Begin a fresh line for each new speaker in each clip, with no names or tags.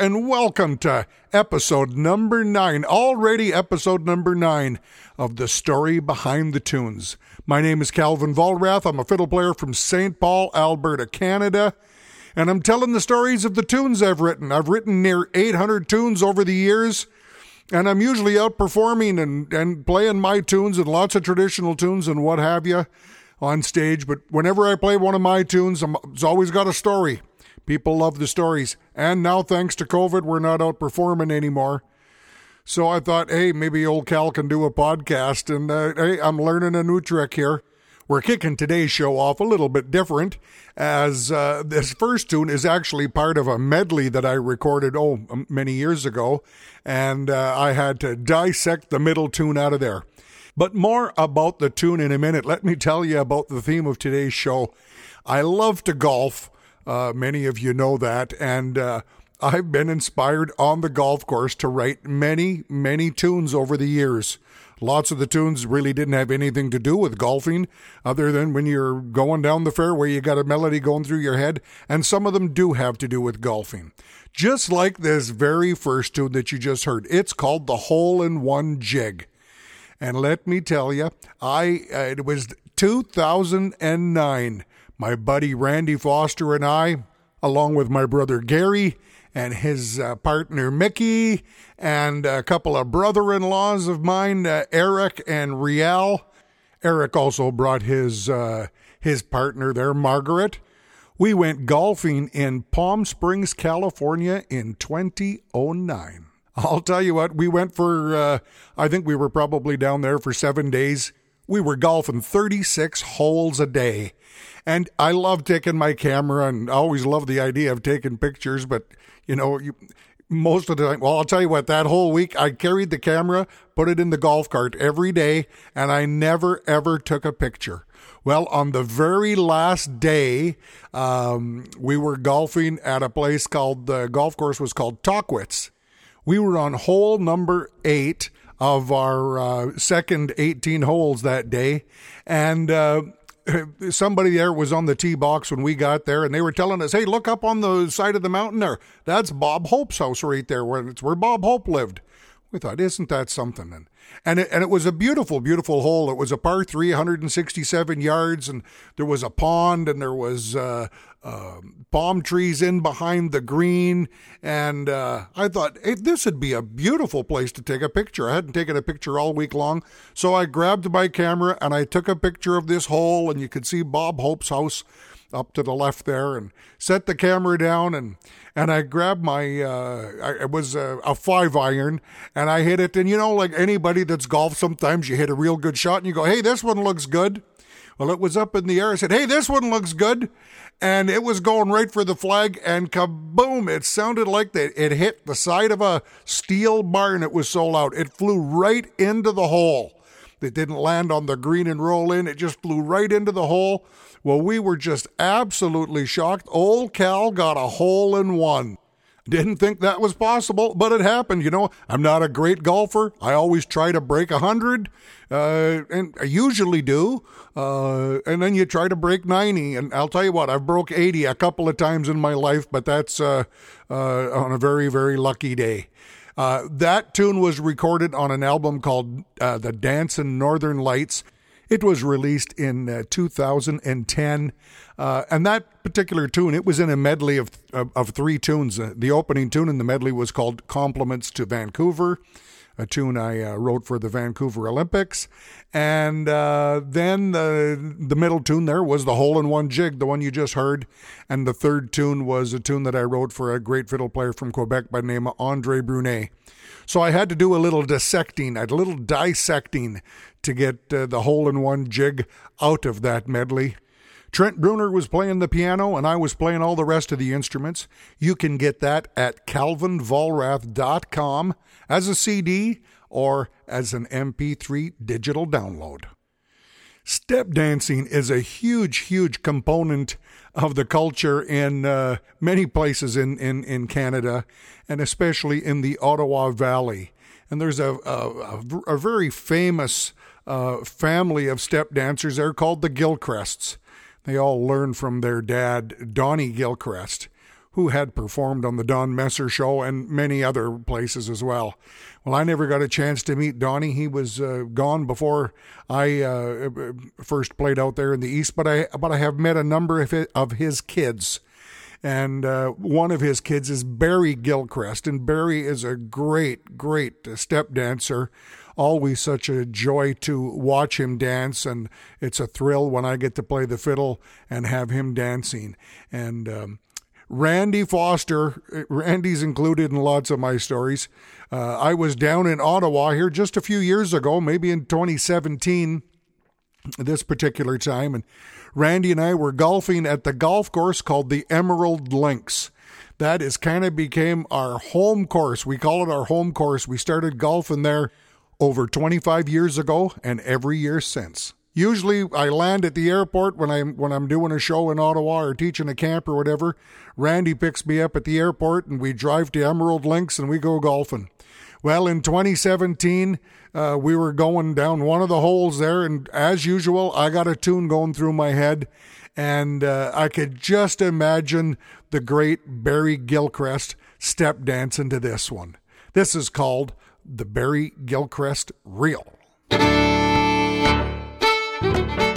And welcome to episode number nine, already episode number nine of The Story Behind the Tunes. My name is Calvin Vollrath. I'm a fiddle player from St. Paul, Alberta, Canada, and I'm telling the stories of the tunes I've written. I've written near 800 tunes over the years, and I'm usually out performing and, and playing my tunes and lots of traditional tunes and what have you on stage. But whenever I play one of my tunes, I'm, it's always got a story. People love the stories. And now, thanks to COVID, we're not out performing anymore. So I thought, hey, maybe old Cal can do a podcast. And uh, hey, I'm learning a new trick here. We're kicking today's show off a little bit different, as uh, this first tune is actually part of a medley that I recorded, oh, many years ago. And uh, I had to dissect the middle tune out of there. But more about the tune in a minute. Let me tell you about the theme of today's show. I love to golf. Uh, many of you know that. And uh, I've been inspired on the golf course to write many, many tunes over the years. Lots of the tunes really didn't have anything to do with golfing, other than when you're going down the fairway, you got a melody going through your head, and some of them do have to do with golfing. Just like this very first tune that you just heard. It's called the Hole in One Jig. And let me tell you, I uh, it was 2009 my buddy Randy Foster and I, along with my brother Gary and his uh, partner Mickey, and a couple of brother in laws of mine, uh, Eric and Riel. Eric also brought his, uh, his partner there, Margaret. We went golfing in Palm Springs, California in 2009. I'll tell you what, we went for, uh, I think we were probably down there for seven days. We were golfing 36 holes a day. And I love taking my camera and always love the idea of taking pictures, but you know, you, most of the time, well, I'll tell you what, that whole week I carried the camera, put it in the golf cart every day, and I never ever took a picture. Well, on the very last day, um, we were golfing at a place called the golf course was called Tahquitz. We were on hole number eight of our uh, second 18 holes that day, and uh, somebody there was on the tee box when we got there, and they were telling us, "Hey, look up on the side of the mountain there. That's Bob Hope's house right there, where it's where Bob Hope lived." We thought, "Isn't that something?" And and it, and it was a beautiful, beautiful hole. It was a par three, 167 yards, and there was a pond, and there was uh, uh, palm trees in behind the green. And uh, I thought, hey, this would be a beautiful place to take a picture. I hadn't taken a picture all week long, so I grabbed my camera and I took a picture of this hole, and you could see Bob Hope's house up to the left there and set the camera down and and I grabbed my uh I, it was a, a, five iron and I hit it. And you know like anybody that's golfed sometimes you hit a real good shot and you go hey this one looks good. Well it was up in the air. I said hey this one looks good. And it was going right for the flag and kaboom it sounded like that it hit the side of a steel barn it was so loud it flew right into the hole. It didn't land on the green and roll in. It just flew right into the hole well, we were just absolutely shocked. Old Cal got a hole in one. Didn't think that was possible, but it happened. You know, I'm not a great golfer. I always try to break a 100, uh, and I usually do. Uh, and then you try to break 90. And I'll tell you what, I've broke 80 a couple of times in my life, but that's uh, uh on a very, very lucky day. Uh, that tune was recorded on an album called uh, The in Northern Lights. It was released in uh, 2010. Uh, and that particular tune, it was in a medley of, of, of three tunes. Uh, the opening tune in the medley was called Compliments to Vancouver, a tune I uh, wrote for the Vancouver Olympics. And uh, then the, the middle tune there was the hole in one jig, the one you just heard. And the third tune was a tune that I wrote for a great fiddle player from Quebec by name of Andre Brunet. So I had to do a little dissecting, a little dissecting to get uh, the hole in one jig out of that medley. Trent Bruner was playing the piano and I was playing all the rest of the instruments. You can get that at calvinvollrath.com as a CD or as an MP3 digital download. Step dancing is a huge, huge component of the culture in uh, many places in, in, in Canada, and especially in the Ottawa Valley. And there's a, a, a very famous uh, family of step dancers there called the Gilchrists. They all learned from their dad, Donnie Gilchrist, who had performed on the Don Messer show and many other places as well. Well, I never got a chance to meet Donnie. He was uh, gone before I uh, first played out there in the East, but I but I have met a number of his, of his kids. And uh, one of his kids is Barry Gilchrist, and Barry is a great, great step dancer always such a joy to watch him dance, and it's a thrill when I get to play the fiddle and have him dancing. And um, Randy Foster, Randy's included in lots of my stories. Uh, I was down in Ottawa here just a few years ago, maybe in 2017, this particular time, and Randy and I were golfing at the golf course called the Emerald Links. That is kind of became our home course. We call it our home course. We started golfing there over 25 years ago and every year since. Usually I land at the airport when I'm when I'm doing a show in Ottawa or teaching a camp or whatever. Randy picks me up at the airport and we drive to Emerald Links and we go golfing. Well, in 2017, uh, we were going down one of the holes there, and as usual, I got a tune going through my head, and uh, I could just imagine the great Barry Gilchrist step dancing to this one. This is called the Barry Gilchrist Reel thank you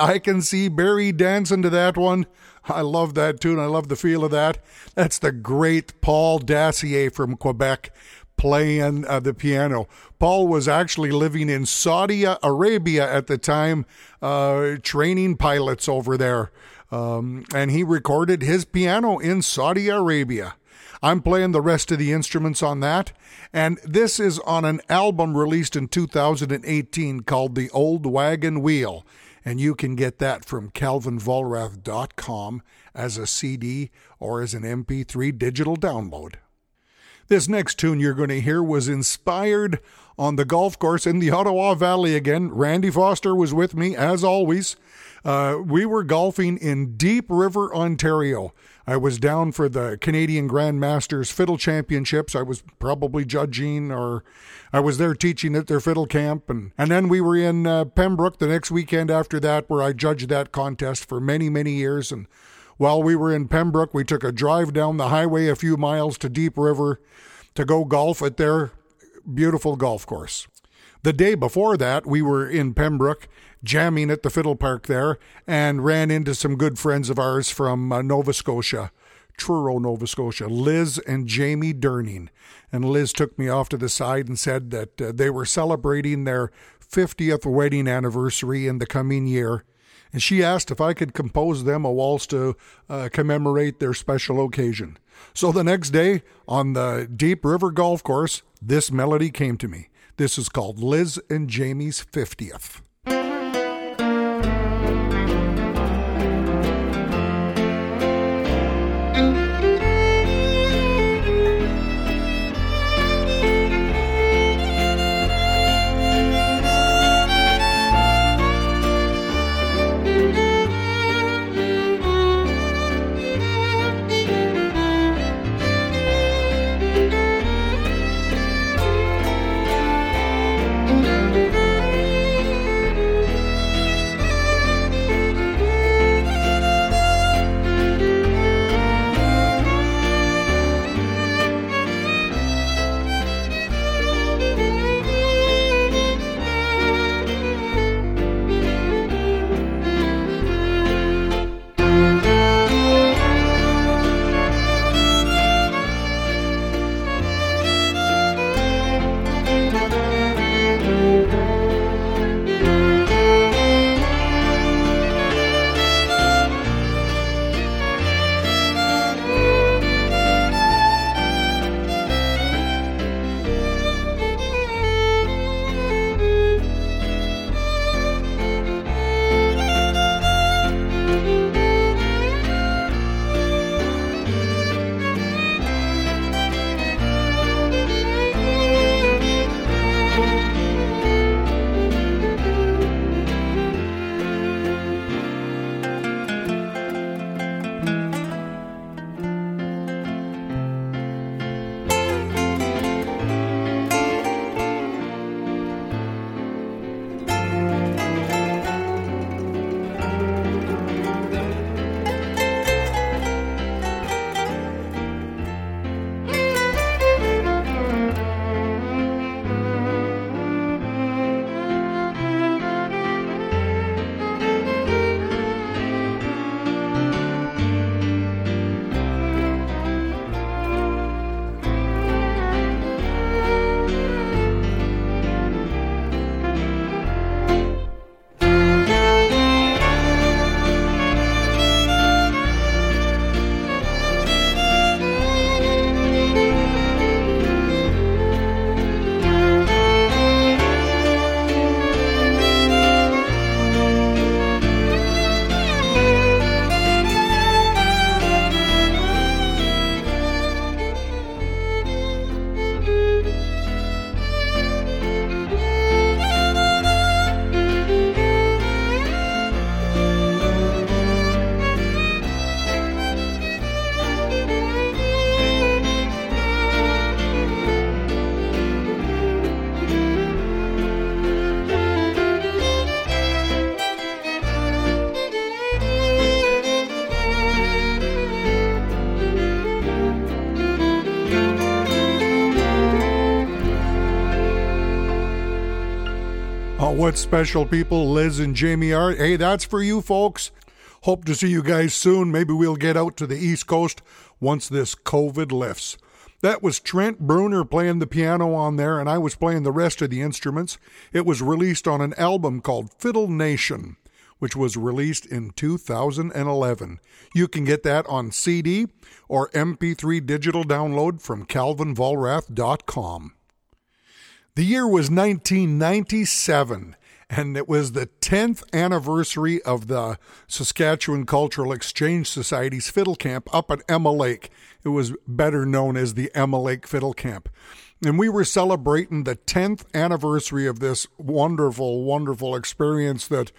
I can see Barry dancing to that one. I love that tune. I love the feel of that. That's the great Paul Dacier from Quebec playing uh, the piano. Paul was actually living in Saudi Arabia at the time, uh, training pilots over there. Um, and he recorded his piano in Saudi Arabia. I'm playing the rest of the instruments on that. And this is on an album released in 2018 called The Old Wagon Wheel and you can get that from calvinvollrath.com as a CD or as an MP3 digital download. This next tune you're going to hear was inspired on the golf course in the Ottawa Valley again. Randy Foster was with me, as always. Uh, we were golfing in Deep River, Ontario. I was down for the Canadian Grandmasters Fiddle Championships. I was probably judging, or I was there teaching at their fiddle camp, and and then we were in uh, Pembroke the next weekend after that, where I judged that contest for many many years. And while we were in Pembroke, we took a drive down the highway a few miles to Deep River to go golf at their beautiful golf course. The day before that, we were in Pembroke jamming at the Fiddle Park there and ran into some good friends of ours from uh, Nova Scotia, Truro, Nova Scotia, Liz and Jamie Durning. And Liz took me off to the side and said that uh, they were celebrating their 50th wedding anniversary in the coming year. And she asked if I could compose them a waltz to uh, commemorate their special occasion. So the next day on the Deep River Golf Course, this melody came to me. This is called Liz and Jamie's 50th. What special people Liz and Jamie are. Hey, that's for you folks. Hope to see you guys soon. Maybe we'll get out to the East Coast once this COVID lifts. That was Trent Bruner playing the piano on there, and I was playing the rest of the instruments. It was released on an album called Fiddle Nation, which was released in 2011. You can get that on CD or MP3 digital download from calvinvollrath.com. The year was 1997 and it was the 10th anniversary of the Saskatchewan Cultural Exchange Society's fiddle camp up at Emma Lake. It was better known as the Emma Lake Fiddle Camp. And we were celebrating the 10th anniversary of this wonderful, wonderful experience that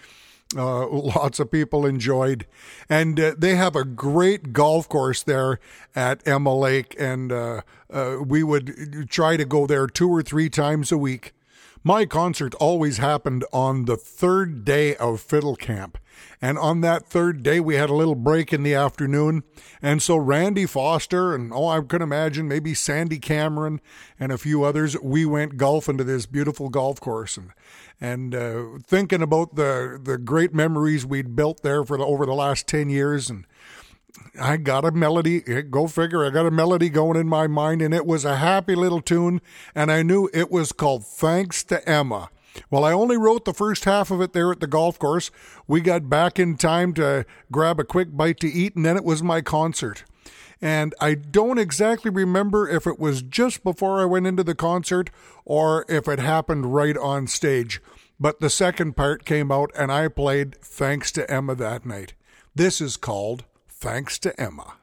uh, lots of people enjoyed. And uh, they have a great golf course there at Emma Lake. And uh, uh we would try to go there two or three times a week. My concert always happened on the third day of Fiddle Camp. And on that third day, we had a little break in the afternoon. And so Randy Foster and, oh, I can imagine maybe Sandy Cameron and a few others, we went golfing to this beautiful golf course. And, and uh, thinking about the, the great memories we'd built there for the, over the last 10 years. And I got a melody. Eh, go figure. I got a melody going in my mind, and it was a happy little tune. And I knew it was called Thanks to Emma. Well, I only wrote the first half of it there at the golf course. We got back in time to grab a quick bite to eat, and then it was my concert. And I don't exactly remember if it was just before I went into the concert or if it happened right on stage. But the second part came out, and I played Thanks to Emma that night. This is called thanks to Emma.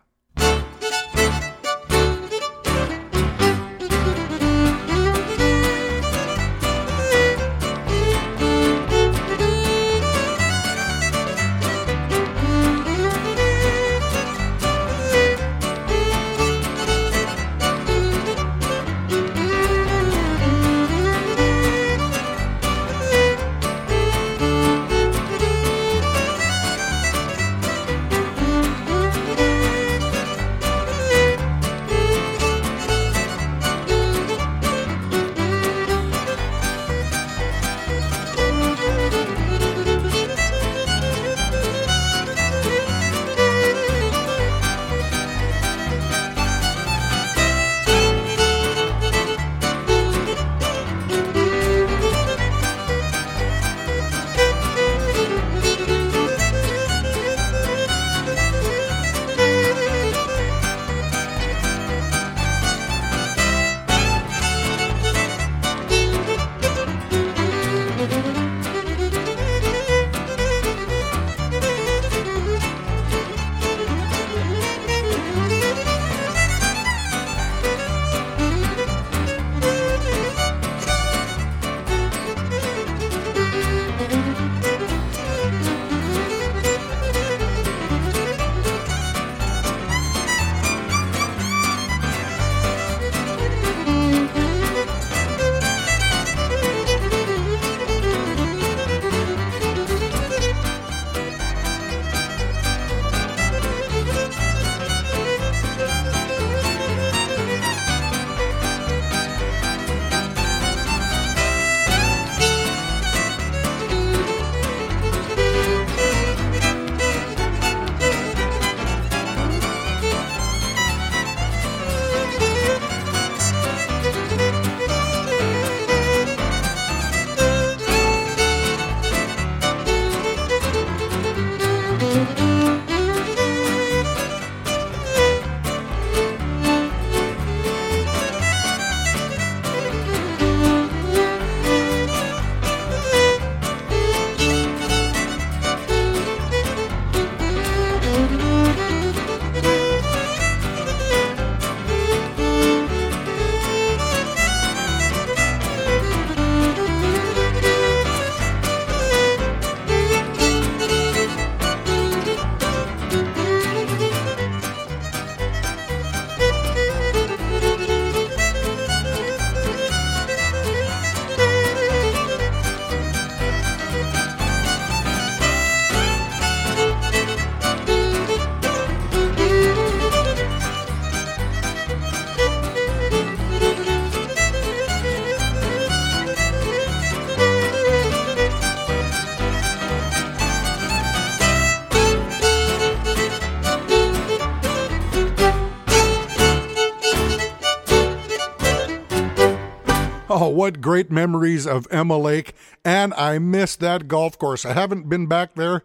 What great memories of Emma Lake. And I miss that golf course. I haven't been back there.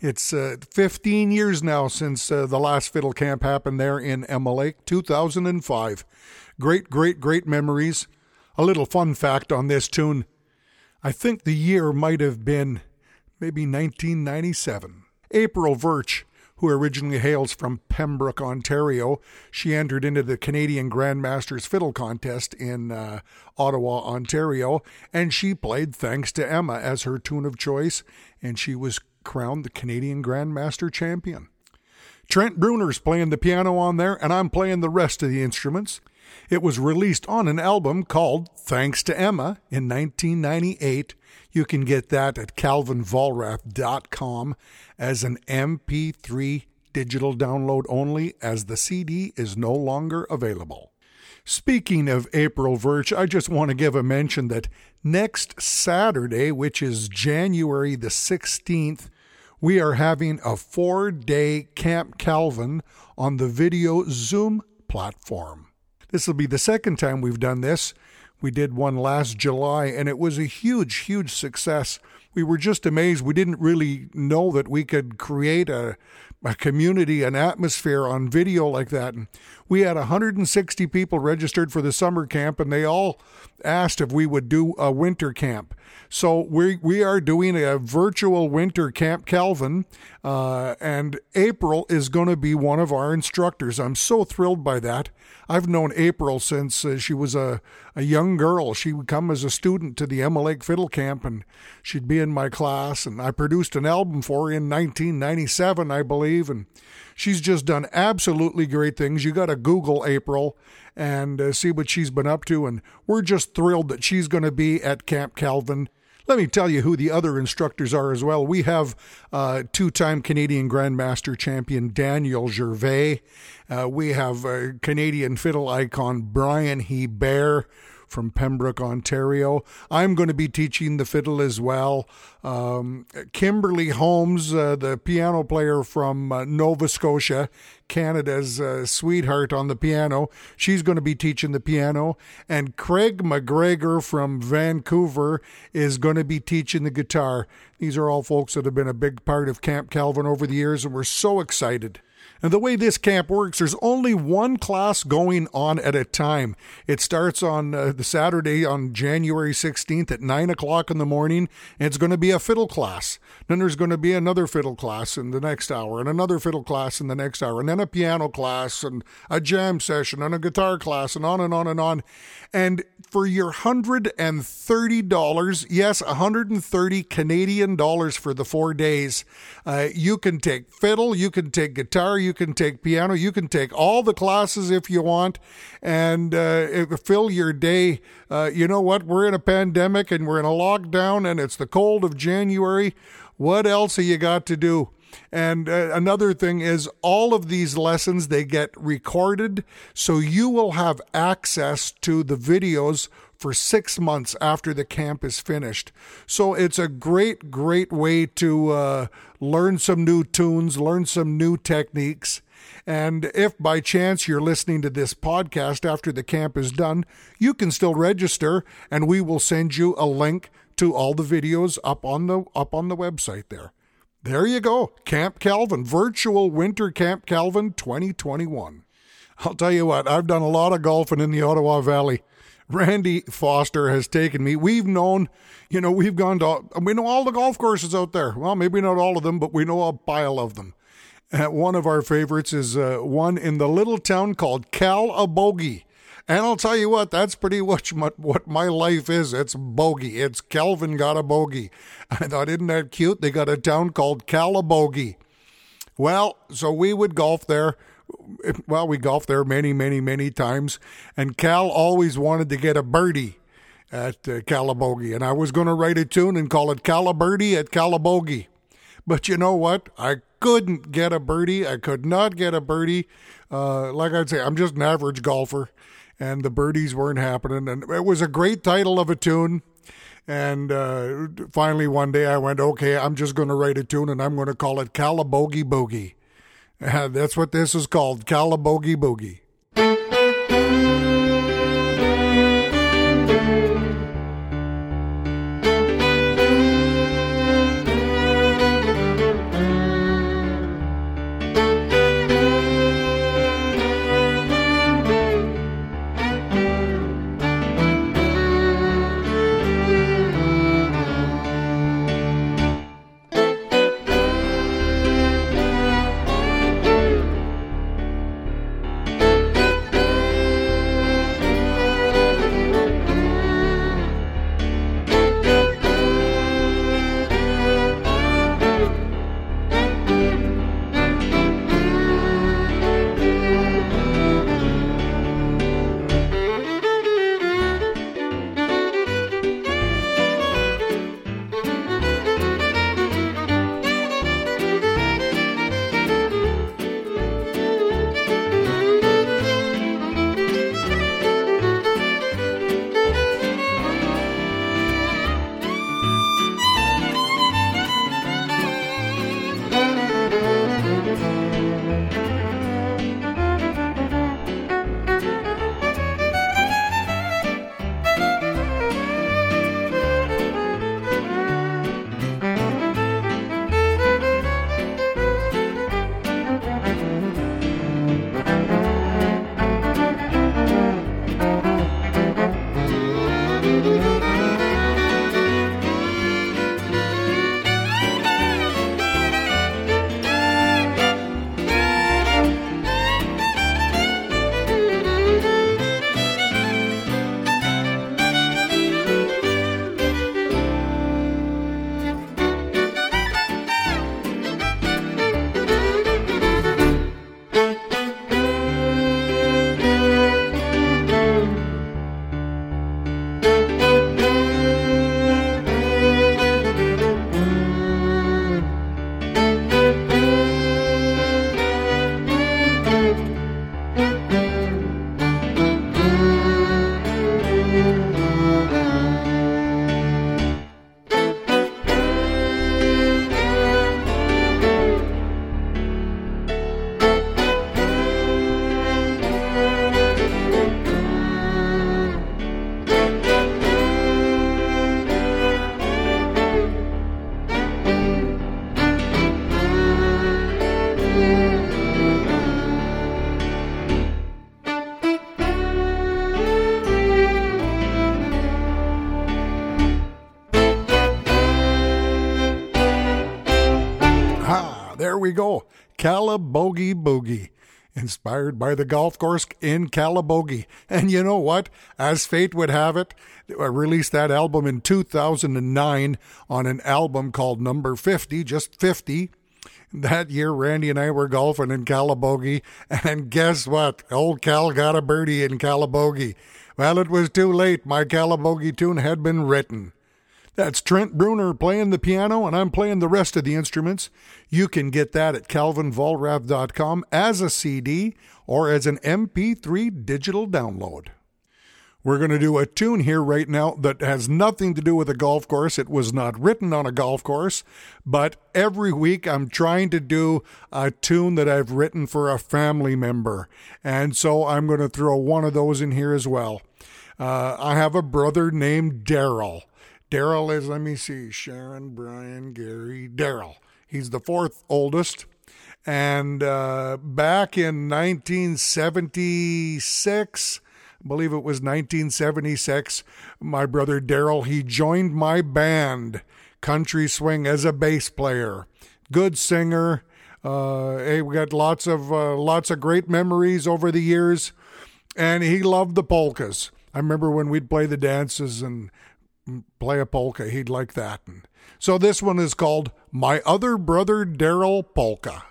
It's uh, 15 years now since uh, the last fiddle camp happened there in Emma Lake, 2005. Great, great, great memories. A little fun fact on this tune I think the year might have been maybe 1997. April Verch who originally hails from Pembroke, Ontario. She entered into the Canadian Grandmasters Fiddle Contest in uh, Ottawa, Ontario, and she played Thanks to Emma as her tune of choice, and she was crowned the Canadian Grandmaster Champion. Trent Bruner's playing the piano on there, and I'm playing the rest of the instruments. It was released on an album called Thanks to Emma in 1998. You can get that at calvinvollrath.com as an MP3 digital download only, as the CD is no longer available. Speaking of April Verch, I just want to give a mention that next Saturday, which is January the 16th, we are having a four day Camp Calvin on the video Zoom platform. This will be the second time we've done this. We did one last July, and it was a huge, huge success. We were just amazed. We didn't really know that we could create a, a community, an atmosphere on video like that. And we had 160 people registered for the summer camp, and they all asked if we would do a winter camp. So we we are doing a virtual winter camp, Calvin, uh, and April is going to be one of our instructors. I'm so thrilled by that. I've known April since uh, she was a, a young girl. She would come as a student to the Emma Lake Fiddle Camp, and she'd be in my class. And I produced an album for her in 1997, I believe, and she's just done absolutely great things. You got to Google April and uh, see what she's been up to, and we're just thrilled that she's going to be at Camp Calvin. Let me tell you who the other instructors are as well. We have uh, two time Canadian Grandmaster champion Daniel Gervais. Uh, we have uh, Canadian fiddle icon Brian Hebert from Pembroke, Ontario. I'm going to be teaching the fiddle as well. Um, Kimberly Holmes, uh, the piano player from uh, Nova Scotia, Canada's uh, sweetheart on the piano, she's going to be teaching the piano. And Craig McGregor from Vancouver is going to be teaching the guitar. These are all folks that have been a big part of Camp Calvin over the years, and we're so excited. And the way this camp works, there's only one class going on at a time. It starts on uh, the Saturday on January 16th at 9 o'clock in the morning, and it's going to be a fiddle class. Then there's going to be another fiddle class in the next hour, and another fiddle class in the next hour, and then a piano class, and a jam session, and a guitar class, and on and on and on. And for your $130, yes, 130 Canadian dollars for the four days, uh, you can take fiddle, you can take guitar, you can take piano, you can take all the classes if you want, and uh, fill your day. Uh, you know what? We're in a pandemic and we're in a lockdown, and it's the cold of January. What else have you got to do? And uh, another thing is all of these lessons they get recorded so you will have access to the videos for 6 months after the camp is finished. So it's a great great way to uh, learn some new tunes, learn some new techniques. And if by chance you're listening to this podcast after the camp is done, you can still register and we will send you a link to all the videos up on the up on the website there. There you go. Camp Calvin, virtual winter Camp Calvin 2021. I'll tell you what, I've done a lot of golfing in the Ottawa Valley. Randy Foster has taken me. We've known, you know, we've gone to, we know all the golf courses out there. Well, maybe not all of them, but we know a pile of them. Uh, one of our favorites is uh, one in the little town called Calabogie. And I'll tell you what, that's pretty much what my life is. It's bogey. It's Calvin got a bogey. I thought, isn't that cute? They got a town called Calabogie. Well, so we would golf there. Well, we golfed there many, many, many times. And Cal always wanted to get a birdie at uh, Calabogie. And I was going to write a tune and call it Calabirdie at Calabogie. But you know what? I couldn't get a birdie. I could not get a birdie. Uh, like I'd say, I'm just an average golfer and the birdies weren't happening. And it was a great title of a tune. And uh, finally, one day I went, okay, I'm just going to write a tune and I'm going to call it Calabogie Boogie. Uh, that's what this is called, Calabogie Boogie. Calabogie inspired by the golf course in Calabogie. And you know what? As fate would have it, I released that album in 2009 on an album called Number 50, just 50. That year, Randy and I were golfing in Calabogie, and guess what? Old Cal got a birdie in Calabogie. Well, it was too late. My Calabogie tune had been written. That's Trent Bruner playing the piano, and I'm playing the rest of the instruments. You can get that at calvinvollrath.com as a CD or as an MP3 digital download. We're going to do a tune here right now that has nothing to do with a golf course. It was not written on a golf course, but every week I'm trying to do a tune that I've written for a family member. And so I'm going to throw one of those in here as well. Uh, I have a brother named Daryl. Daryl is, let me see, Sharon, Brian, Gary, Daryl. He's the fourth oldest. And uh, back in 1976, I believe it was 1976, my brother Daryl, he joined my band, Country Swing, as a bass player. Good singer. Uh, hey, we got lots of uh, lots of great memories over the years, and he loved the polkas. I remember when we'd play the dances and play a polka. He'd like that. And so this one is called My Other Brother Daryl Polka.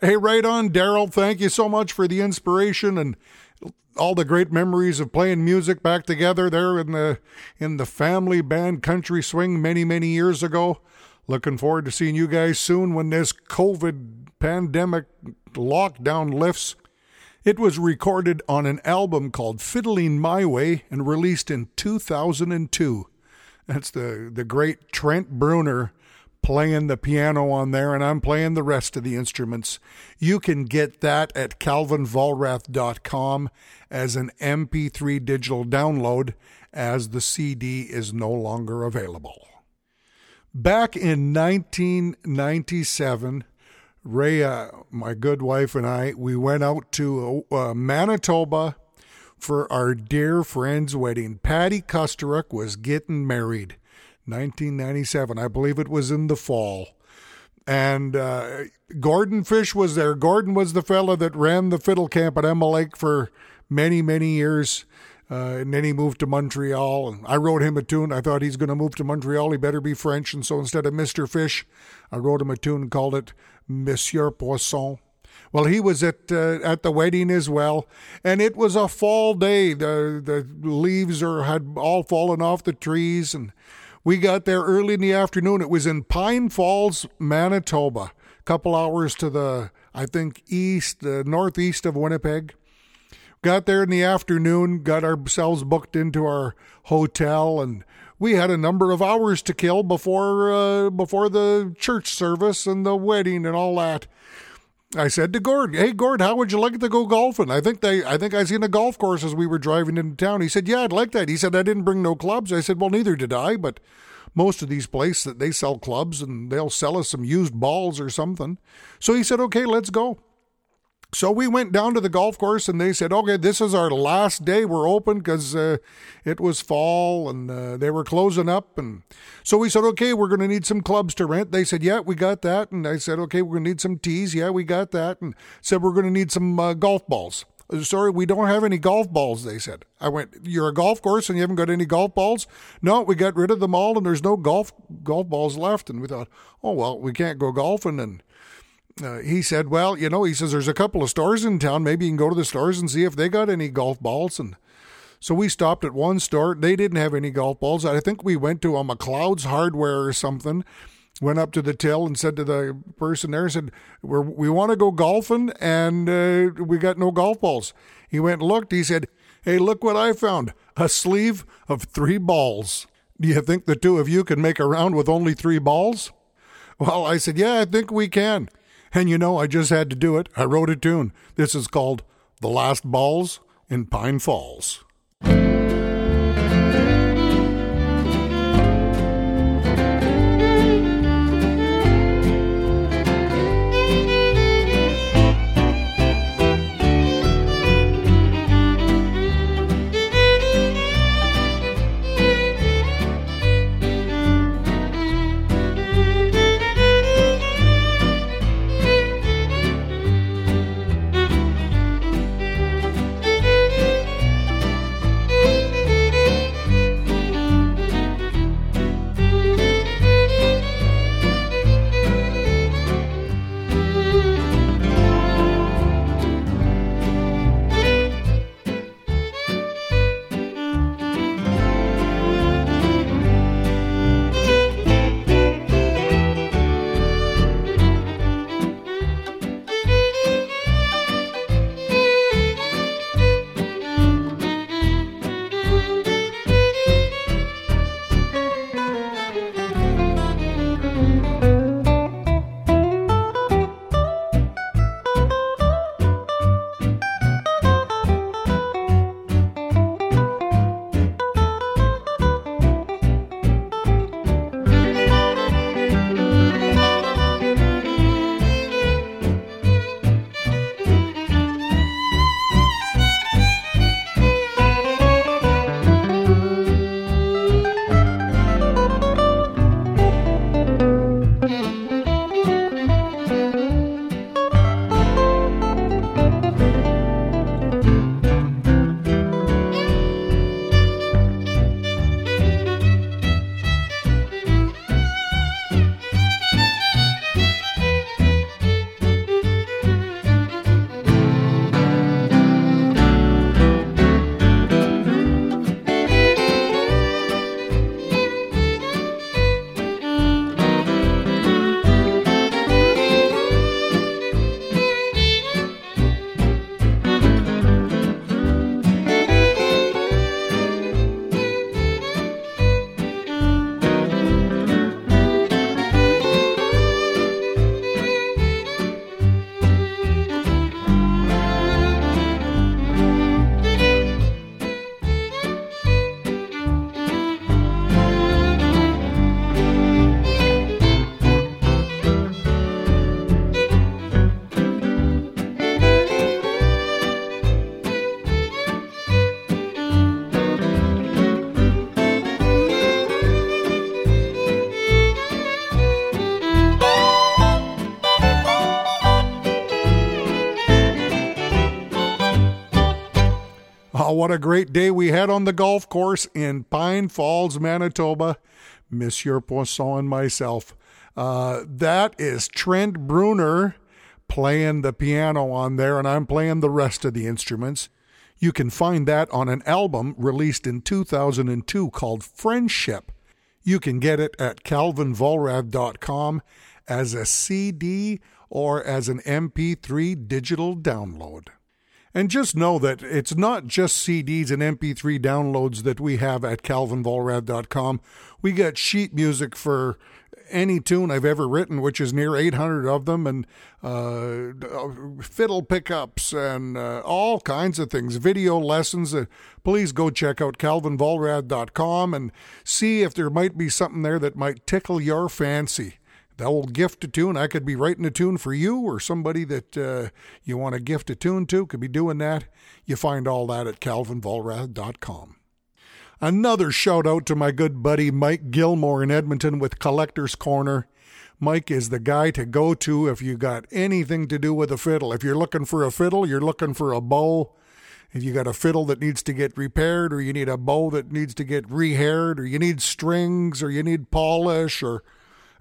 Hey, right on, Daryl. Thank you so much for the inspiration and all the great memories of playing music back together there in the in the family band Country Swing many many years ago. Looking forward to seeing you guys soon when this COVID pandemic lockdown lifts. It was recorded on an album called Fiddling My Way and released in 2002. That's the the great Trent Bruner playing the piano on there, and I'm playing the rest of the instruments. You can get that at calvinvollrath.com as an MP3 digital download, as the CD is no longer available. Back in 1997, Rhea, my good wife, and I, we went out to uh, Manitoba for our dear friend's wedding. Patti Kusturok was getting married. 1997. I believe it was in the fall. and uh, Gordon Fish was there. Gordon was the fella that ran the fiddle camp at Emma Lake for many, many years. Uh, and then he moved to Montreal, and I wrote him a tune. I thought he's going to move to Montreal. He better be French, and so instead of Mister Fish, I wrote him a tune and called it Monsieur Poisson. Well, he was at uh, at the wedding as well, and it was a fall day. the The leaves are had all fallen off the trees, and we got there early in the afternoon. It was in Pine Falls, Manitoba, a couple hours to the I think east, uh, northeast of Winnipeg. Got there in the afternoon, got ourselves booked into our hotel, and we had a number of hours to kill before uh, before the church service and the wedding and all that. I said to Gord, "Hey Gord, how would you like to go golfing?" I think they, I think I seen a golf course as we were driving into town. He said, "Yeah, I'd like that." He said, "I didn't bring no clubs." I said, "Well, neither did I, but." Most of these places that they sell clubs and they'll sell us some used balls or something. So he said, "Okay, let's go." So we went down to the golf course and they said, okay, this is our last day. We're open because uh, it was fall and uh, they were closing up. And so we said, okay, we're going to need some clubs to rent. They said, yeah, we got that. And I said, okay, we're going to need some tees. Yeah, we got that. And said, we're going to need some uh, golf balls. Uh, sorry, we don't have any golf balls, they said. I went, You're a golf course and you haven't got any golf balls? No, we got rid of them all and there's no golf golf balls left. And we thought, Oh, well, we can't go golfing. And uh, he said, Well, you know, he says, there's a couple of stores in town. Maybe you can go to the stores and see if they got any golf balls. And so we stopped at one store. They didn't have any golf balls. I think we went to a McLeod's Hardware or something. Went up to the till and said to the person there, said, We're, We want to go golfing and uh, we got no golf balls. He went and looked. He said, Hey, look what I found a sleeve of three balls. Do you think the two of you can make a round with only three balls? Well, I said, Yeah, I think we can. And you know, I just had to do it. I wrote a tune. This is called The Last Balls in Pine Falls. What a great day we had on the golf course in Pine Falls, Manitoba. Monsieur Poisson and myself. Uh, that is Trent Bruner playing the piano on there, and I'm playing the rest of the instruments. You can find that on an album released in 2002 called Friendship. You can get it at calvinvollrath.com as a CD or as an MP3 digital download. And just know that it's not just CDs and MP3 downloads that we have at calvinvollrath.com. We got sheet music for any tune I've ever written, which is near 800 of them, and uh, fiddle pickups and uh, all kinds of things, video lessons. Uh, please go check out calvinvollrath.com and see if there might be something there that might tickle your fancy that will gift a tune. I could be writing a tune for you or somebody that uh, you want to gift a tune to could be doing that. You find all that at calvinvollrath.com. Another shout out to my good buddy Mike Gilmore in Edmonton with Collector's Corner. Mike is the guy to go to if you got anything to do with a fiddle. If you're looking for a fiddle, you're looking for a bow. If you got a fiddle that needs to get repaired, or you need a bow that needs to get rehaired, or you need strings, or you need polish, or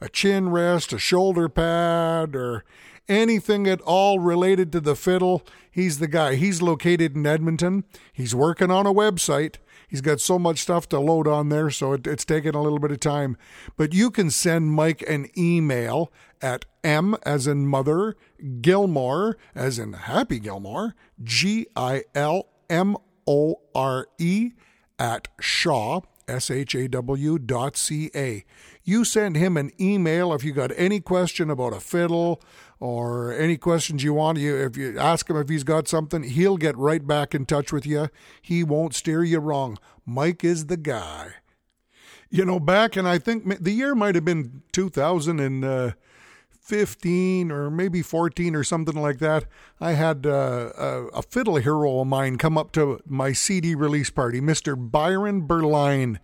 a chin rest, a shoulder pad, or anything at all related to the fiddle, he's the guy. He's located in Edmonton. He's working on a website. He's got so much stuff to load on there, so it, it's taking a little bit of time. But you can send Mike an email at M as in mother, Gilmore as in Happy Gilmore, G I L M O R E at Shaw, S H A W dot C A you send him an email if you got any question about a fiddle or any questions you want. You if you ask him if he's got something, he'll get right back in touch with you. He won't steer you wrong. Mike is the guy. You know, back and I think the year might have been 2015 or maybe 14 or something like that. I had uh, a, a fiddle hero of mine come up to my CD release party, Mr. Byron Berline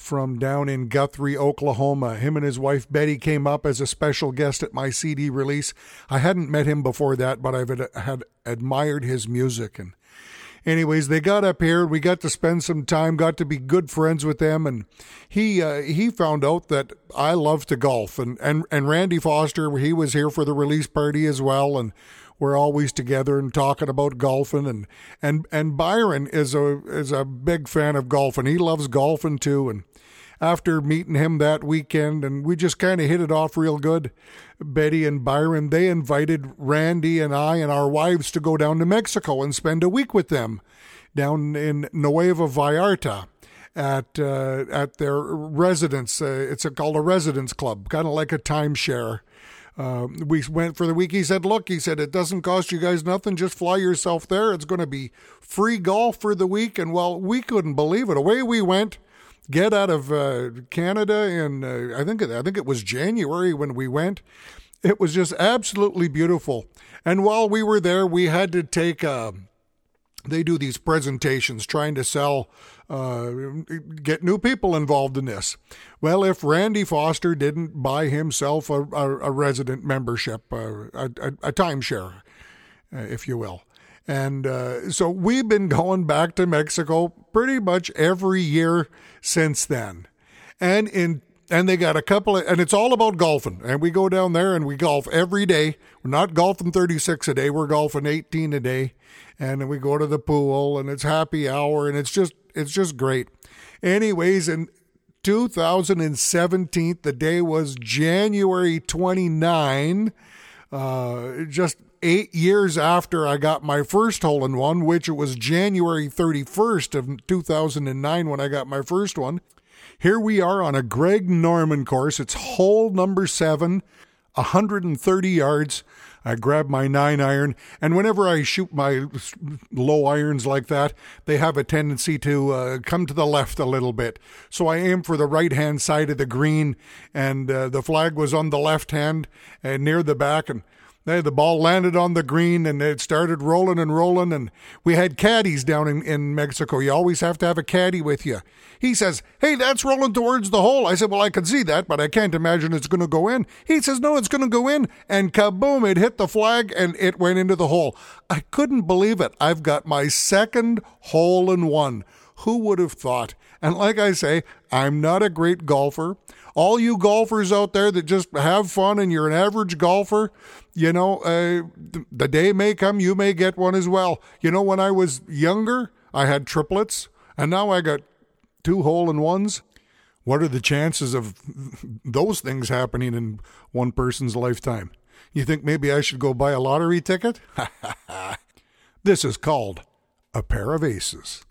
from down in Guthrie, Oklahoma. Him and his wife Betty came up as a special guest at my CD release. I hadn't met him before that, but I've had admired his music and anyways, they got up here. We got to spend some time, got to be good friends with them, and he uh, he found out that I love to golf, and and and Randy Foster, he was here for the release party as well, and we're always together and talking about golfing and and and Byron is a is a big fan of golfing. He loves golfing too and after meeting him that weekend and we just kind of hit it off real good. Betty and Byron, they invited Randy and I and our wives to go down to Mexico and spend a week with them down in Nueva Vallarta at uh, at their residence. Uh, it's a, called a residence club, kind of like a timeshare. Uh, we went for the week. He said, Look, he said, it doesn't cost you guys nothing. Just fly yourself there. It's going to be free golf for the week. And well, we couldn't believe it. Away we went. Get out of uh, Canada, and uh, I think I think it was January when we went. It was just absolutely beautiful. And while we were there, we had to take a they do these presentations trying to sell, uh, get new people involved in this. Well, if Randy Foster didn't buy himself a, a, a resident membership, uh, a, a, timeshare, uh, if you will. And uh, so we've been going back to Mexico pretty much every year since then. And in and they got a couple of, and it's all about golfing. And we go down there and we golf every day. We're not golfing 36 a day, we're golfing 18 a day and then we go to the pool and it's happy hour and it's just it's just great. Anyways, in 2017, the day was January 29, uh, just eight years after I got my first hole in one, which it was January 31st of 2009 when I got my first one. Here we are on a Greg Norman course. It's hole number seven, 130 yards. I grab my nine iron, and whenever I shoot my low irons like that, they have a tendency to uh, come to the left a little bit. So I aim for the right hand side of the green, and uh, the flag was on the left hand and near the back, and the ball landed on the green and it started rolling and rolling. And we had caddies down in, in Mexico. You always have to have a caddy with you. He says, Hey, that's rolling towards the hole. I said, Well, I can see that, but I can't imagine it's going to go in. He says, No, it's going to go in. And kaboom, it hit the flag and it went into the hole. I couldn't believe it. I've got my second hole in one. Who would have thought? And like I say, I'm not a great golfer. All you golfers out there that just have fun and you're an average golfer, you know, uh, the day may come you may get one as well. You know, when I was younger, I had triplets, and now I got two hole in ones. What are the chances of those things happening in one person's lifetime? You think maybe I should go buy a lottery ticket? this is called a pair of aces.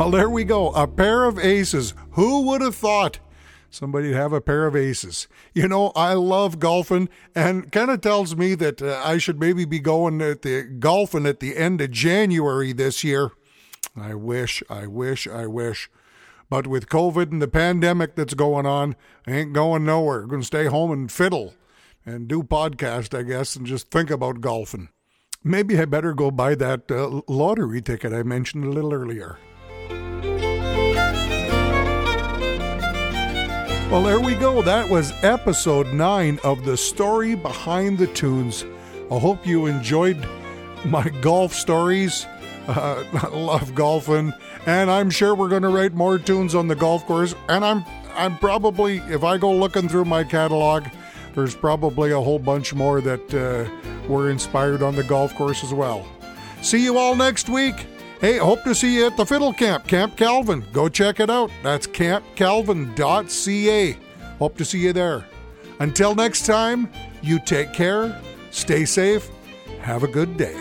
Well, there we go. A pair of aces. Who would have thought somebody'd have a pair of aces? You know, I love golfing, and kind of tells me that uh, I should maybe be going at the golfing at the end of January this year. I wish, I wish, I wish. But with COVID and the pandemic that's going on, I ain't going nowhere. I'm going to stay home and fiddle and do podcast, I guess, and just think about golfing. Maybe I better go buy that uh, lottery ticket I mentioned a little earlier. Well, there we go. That was episode nine of the story behind the tunes. I hope you enjoyed my golf stories. Uh, I love golfing, and I'm sure we're going to write more tunes on the golf course. And I'm, I'm probably, if I go looking through my catalog, there's probably a whole bunch more that uh, were inspired on the golf course as well. See you all next week. Hey, hope to see you at the Fiddle Camp, Camp Calvin. Go check it out. That's campcalvin.ca. Hope to see you there. Until next time, you take care, stay safe, have a good day.